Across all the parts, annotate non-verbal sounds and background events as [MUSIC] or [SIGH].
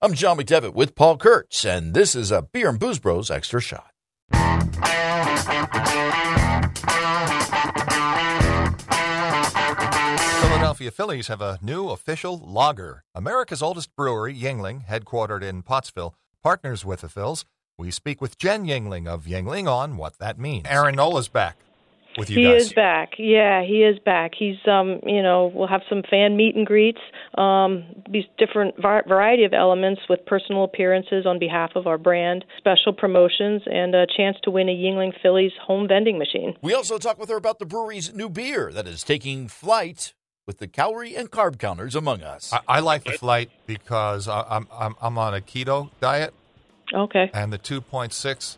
I'm John McDevitt with Paul Kurtz, and this is a Beer and Booze Bros Extra Shot. Philadelphia Phillies have a new official lager. America's oldest brewery, Yuengling, headquartered in Pottsville, partners with the Phils. We speak with Jen Yuengling of Yuengling on what that means. Aaron Nola's back with you he guys. is back. Yeah, he is back. He's um, you know, we'll have some fan meet and greets, um, these different var- variety of elements with personal appearances on behalf of our brand, special promotions, and a chance to win a Yuengling Phillies home vending machine. We also talk with her about the brewery's new beer that is taking flight with the calorie and carb counters among us. I, I like the flight because I, I'm, I'm I'm on a keto diet, Okay. and the 2.6.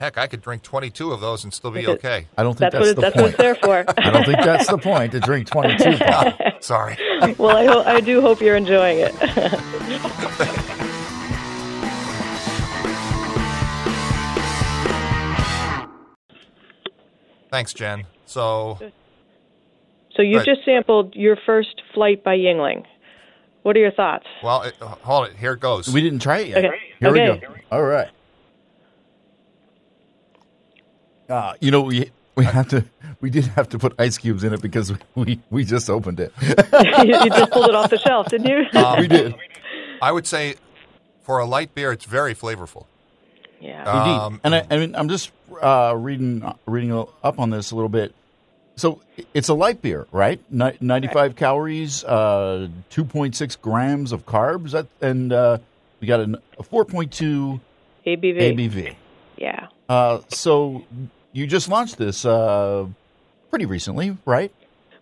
Heck, I could drink 22 of those and still be okay. I don't think That's, that's, what the that's what it's there for. [LAUGHS] I don't think that's the point to drink 22. Paul. [LAUGHS] Sorry. well, I, ho- I do hope you're enjoying it. [LAUGHS] Thanks, Jen. So so you've Right. just sampled your first flight by Yuengling. What are your thoughts? Well, it, uh, hold it. Here it goes. We didn't try it yet. Okay. Here Okay. we go. All right. Uh, you know, we we have to we did have to put ice cubes in it because [LAUGHS] we we just opened it. you [LAUGHS] you just pulled it off the shelf, didn't you? Um, we did. I would say for a light beer, it's very flavorful. yeah. Indeed. Um, and I, I mean, I'm just uh, reading reading up on this a little bit. So it's a light beer, right? Ni- 95 calories, uh, 2.6 grams of carbs, that, and uh, we got an, a 4.2 ABV. ABV. Yeah. Uh, so you just launched this uh, pretty recently, right?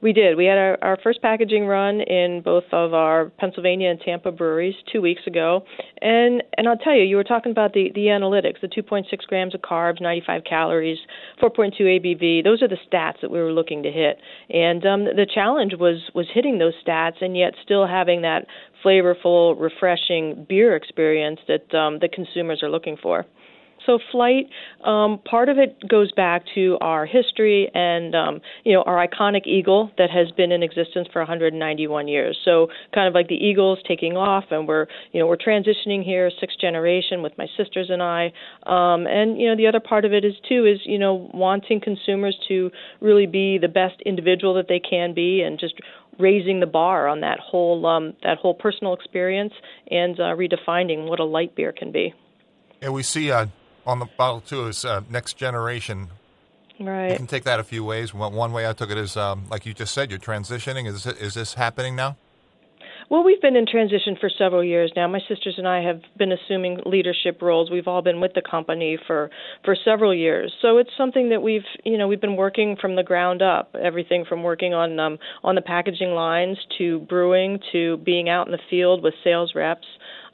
We did. We had our, our first packaging run in both of our Pennsylvania and Tampa breweries two weeks ago, and and I'll tell you, you were talking about the the analytics, the 2.6 grams of carbs, 95 calories, 4.2 ABV. Those are the stats that we were looking to hit, and um, the challenge was was hitting those stats and yet still having that flavorful, refreshing beer experience that um, the consumers are looking for. So flight, um, part of it goes back to our history and um, you know our iconic eagle that has been in existence for 191 years. So kind of like the eagles taking off, and we're you know we're transitioning here, sixth generation with my sisters and I. Um, and you know the other part of it is too is you know wanting consumers to really be the best individual that they can be, and just raising the bar on that whole um, that whole personal experience and uh, redefining what a light beer can be. And we see uh, on the bottle too is uh, next generation. Right. You can take that a few ways. One way I took it is, um, like you just said, you're transitioning. Is this, is this happening now? Well, we've been in transition for several years now. My sisters and I have been assuming leadership roles. We've all been with the company for for several years. So it's something that we've, you know, we've been working from the ground up. Everything from working on um on the packaging lines to brewing to being out in the field with sales reps.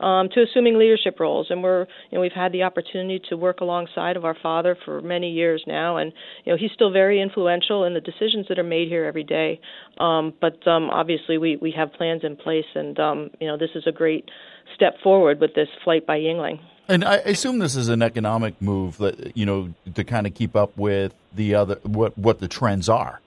Um, to assuming leadership roles, and we're, you know, we've had the opportunity to work alongside of our father for many years now, and you know, he's still very influential in the decisions that are made here every day. Um, but um, obviously, we we have plans in place, and um, you know, this is a great step forward with this flight by Yuengling. And I assume this is an economic move that you know to kind of keep up with the other what what the trends are.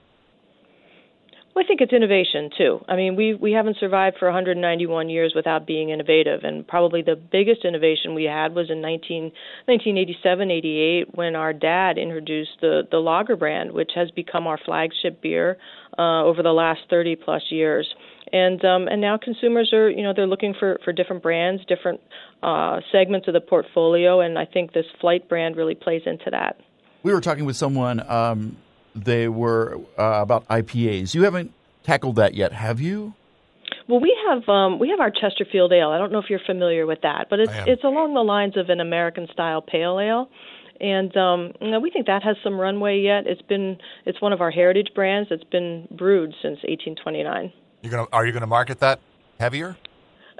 Well, I think it's innovation too. I mean, we we haven't survived for 191 years without being innovative, and probably the biggest innovation we had was in 19, 1987, 88 when our dad introduced the the lager brand, which has become our flagship beer uh, over the last 30 plus years. And um, and now consumers are you know they're looking for for different brands, different uh, segments of the portfolio, and I think this Flight brand really plays into that. We were talking with someone. Um, they were uh, about IPAs. You haven't tackled that yet, have you? Well, we have um, we have our Chesterfield Ale. I don't know if you're familiar with that, but it's it's along the lines of an American style pale ale, and um, you know, we think that has some runway yet. It's been it's one of our heritage brands that's been brewed since 1829. You're gonna are you gonna market that heavier?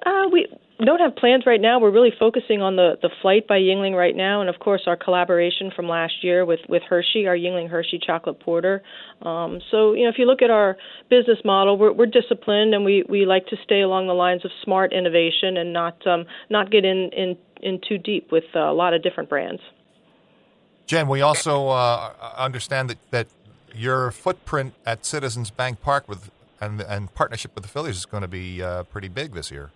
Uh, we don't have plans right now. We're really focusing on the the flight by Yuengling right now, and of course our collaboration from last year with with Hershey, our Yuengling Hershey chocolate porter. Um, so you know, if you look at our business model, we're we're disciplined, and we we like to stay along the lines of smart innovation and not um, not get in in in too deep with a lot of different brands. Jen, we also uh, understand that, that your footprint at Citizens Bank Park with and and partnership with the Phillies is going to be uh, pretty big this year.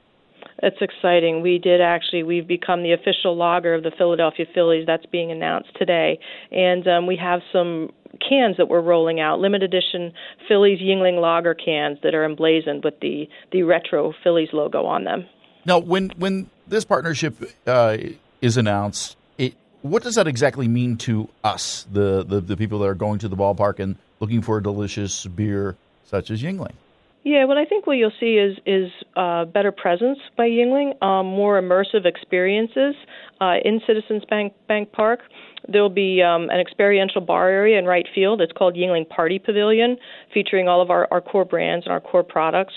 It's exciting. We did actually. We've become the official lager of the Philadelphia Phillies. That's being announced today, and um, we have some cans that we're rolling out, limited edition Phillies Yuengling Lager cans that are emblazoned with the the retro Phillies logo on them. Now, when when this partnership uh, is announced, it, what does that exactly mean to us, the, the the people that are going to the ballpark and looking for a delicious beer such as Yuengling? Yeah, what I think what you'll see is is uh, better presence by Yuengling, um, more immersive experiences uh, in Citizens Bank Bank Park. There'll be um, an experiential bar area in right field. It's called Yuengling Party Pavilion, featuring all of our, our core brands and our core products.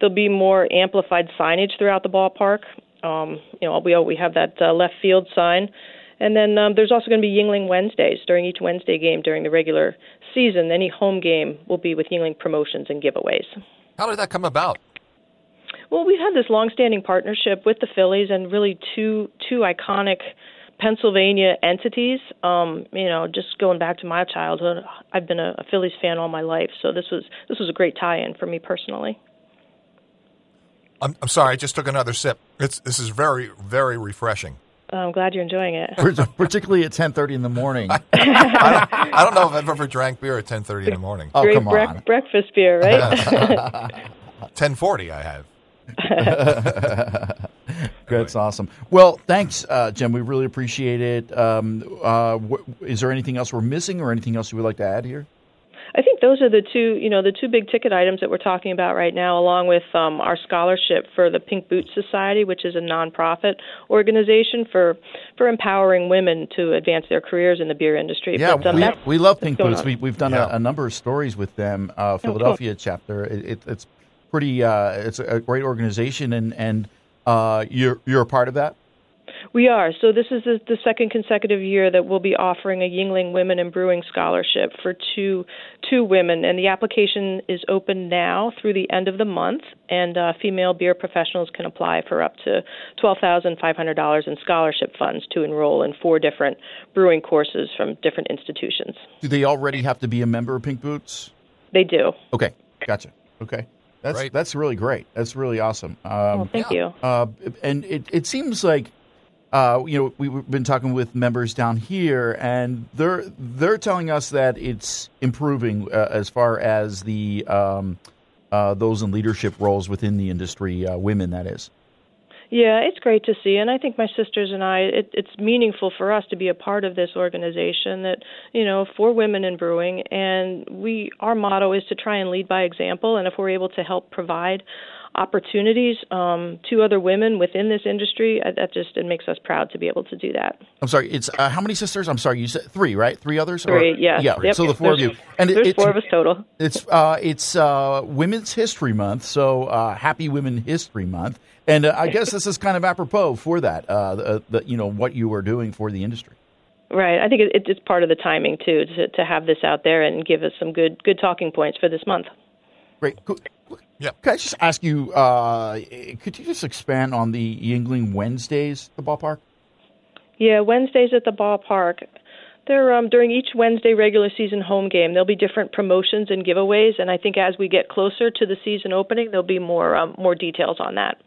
There'll be more amplified signage throughout the ballpark. Um, you know, we we have that uh, left field sign, and then um, there's also going to be Yuengling Wednesdays during each Wednesday game during the regular season. Any home game will be with Yuengling promotions and giveaways. How did that come about? Well, we've had this long-standing partnership with the Phillies and really two two iconic Pennsylvania entities. Um, you know, just going back to my childhood, I've been a, a Phillies fan all my life, so this was this was a great tie-in for me personally. I'm, I'm sorry, I just took another sip. It's this is very very refreshing. I'm glad you're enjoying it. Particularly at 10:30 in the morning. [LAUGHS] I, don't, I don't know if I've ever drank beer at 10:30 in the morning. Oh, Great come brec- on. breakfast beer, right? [LAUGHS] [LAUGHS] 10:40 I have. That's awesome. Well, thanks, uh, Jim. We really appreciate it. Um, uh, wh- is there anything else we're missing, or anything else you would like to add here? I think those are the two, you know, the two big ticket items that we're talking about right now, along with um, our scholarship for the Pink Boot Society, which is a nonprofit organization for for empowering women to advance their careers in the beer industry. Yeah, But, um, we, we love Pink Boots. On. We, have done Yeah. a, a number of stories with them. Uh, cool. Philadelphia chapter. It, it, it's pretty. Uh, it's a great organization, and and uh, you're you're a part of that. We are. So this is the, the second consecutive year that we'll be offering a Yuengling Women in Brewing Scholarship for two two women, and the application is open now through the end of the month. And uh, female beer professionals can apply for up to twelve thousand five hundred dollars in scholarship funds to enroll in four different brewing courses from different institutions. Do they already have to be a member of Pink Boots? They do. Okay, gotcha. Okay, that's Great. that's really great. That's really awesome. Um, Well, thank you. Uh, and it, it seems like uh, you know we've been talking with members down here, and they're they're telling us that it's improving uh, as far as the um, uh, those in leadership roles within the industry, uh, women that is. Yeah, it's great to see, and I think my sisters and I, it, it's meaningful for us to be a part of this organization that you know for women in brewing, and we our motto is to try and lead by example, and if we're able to help provide opportunities um, to other women within this industry, uh, that just it makes us proud to be able to do that. I'm sorry. It's uh, how many sisters? I'm sorry. You said three, right? Three others? Three, yes. Yeah. Yep. So the four of you, There's- and it- There's it's four of us total. it's uh, it's uh, Women's History Month, so uh, Happy Women History Month, and uh, I [LAUGHS] guess this is kind of apropos for that. Uh, the, the, you know what you are doing for the industry. Right. I think it, it's part of the timing too to, to have this out there and give us some good good talking points for this month. Great. Could, Yeah. Could I just ask you? Uh, could you just expand on the Yuengling Wednesdays, at the ballpark? Yeah, Wednesdays at the ballpark. They're um, during each Wednesday regular season home game. There'll be different promotions and giveaways, and I think as we get closer to the season opening, there'll be more um, more details on that.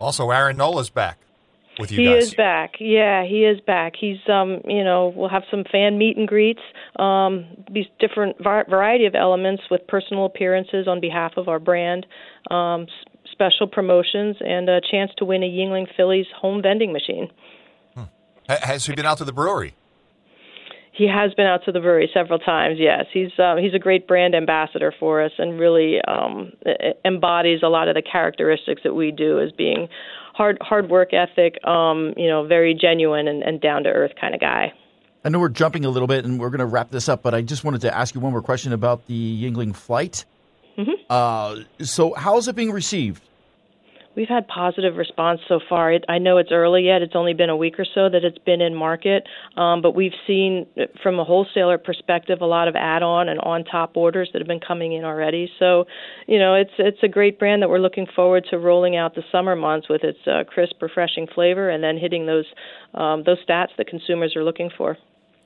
Also, Aaron Nola's back with you he guys. is back. Yeah, he is back. He's um, you know, we'll have some fan meet and greets, um, these different var- variety of elements with personal appearances on behalf of our brand, um, s- special promotions, and a chance to win a Yuengling Phillies home vending machine. Ha- Has he been out to the brewery? He has been out to the brewery several times. Yes, he's um, he's a great brand ambassador for us, and really um, embodies a lot of the characteristics that we do as being hard hard work ethic, um, you know, very genuine and, and down to earth kind of guy. I know we're jumping a little bit, and we're going to wrap this up, but I just wanted to ask you one more question about the Yuengling flight. Mm-hmm. Uh, so, how is it being received? We've had positive response so far. It, I know it's early yet; it's only been a week or so that it's been in market, um, but we've seen, from a wholesaler perspective, a lot of add-on and on-top orders that have been coming in already. So, you know, it's it's a great brand that we're looking forward to rolling out the summer months with its uh, crisp, refreshing flavor, and then hitting those um, those stats that consumers are looking for.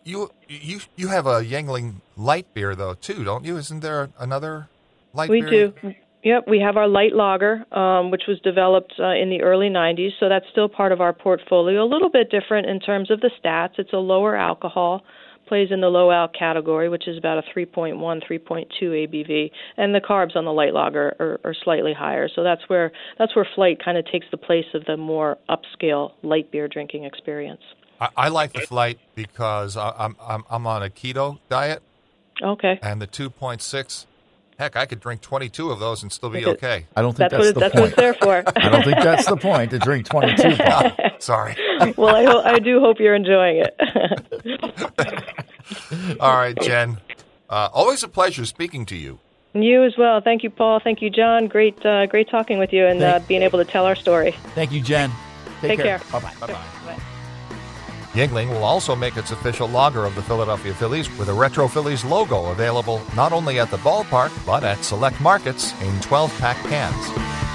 You you you have a Yuengling light beer though too, don't you? Isn't there another light We beer? do. Yep, we have our light lager, um, which was developed uh, in the early 90s, so that's still part of our portfolio. A little bit different in terms of the stats. It's a lower alcohol, plays in the low alc category, which is about a 3.1, 3.2 ABV, and the carbs on the light lager are, are slightly higher. So that's where that's where Flight kind of takes the place of the more upscale light beer drinking experience. I, I like the Flight because I, I'm I'm I'm on a keto diet, Okay. and the 2.6. Heck, I could drink 22 of those and still be okay. I don't think That's, that's, what it, the that's what it's there for. I don't think that's the point to drink 22. [LAUGHS] Paul. Sorry. well, I, ho- I do hope you're enjoying it. [LAUGHS] All right, Jen. Uh, always a pleasure speaking to you. you as well. Thank you, Paul. Thank you, John. Great, uh, great talking with you and uh, being able to tell our story. Thank you, Jen. Take care. Bye bye. Bye bye. Yuengling will also make its official lager of the Philadelphia Phillies with a Retro Phillies logo available not only at the ballpark but at select markets in 12 pack cans.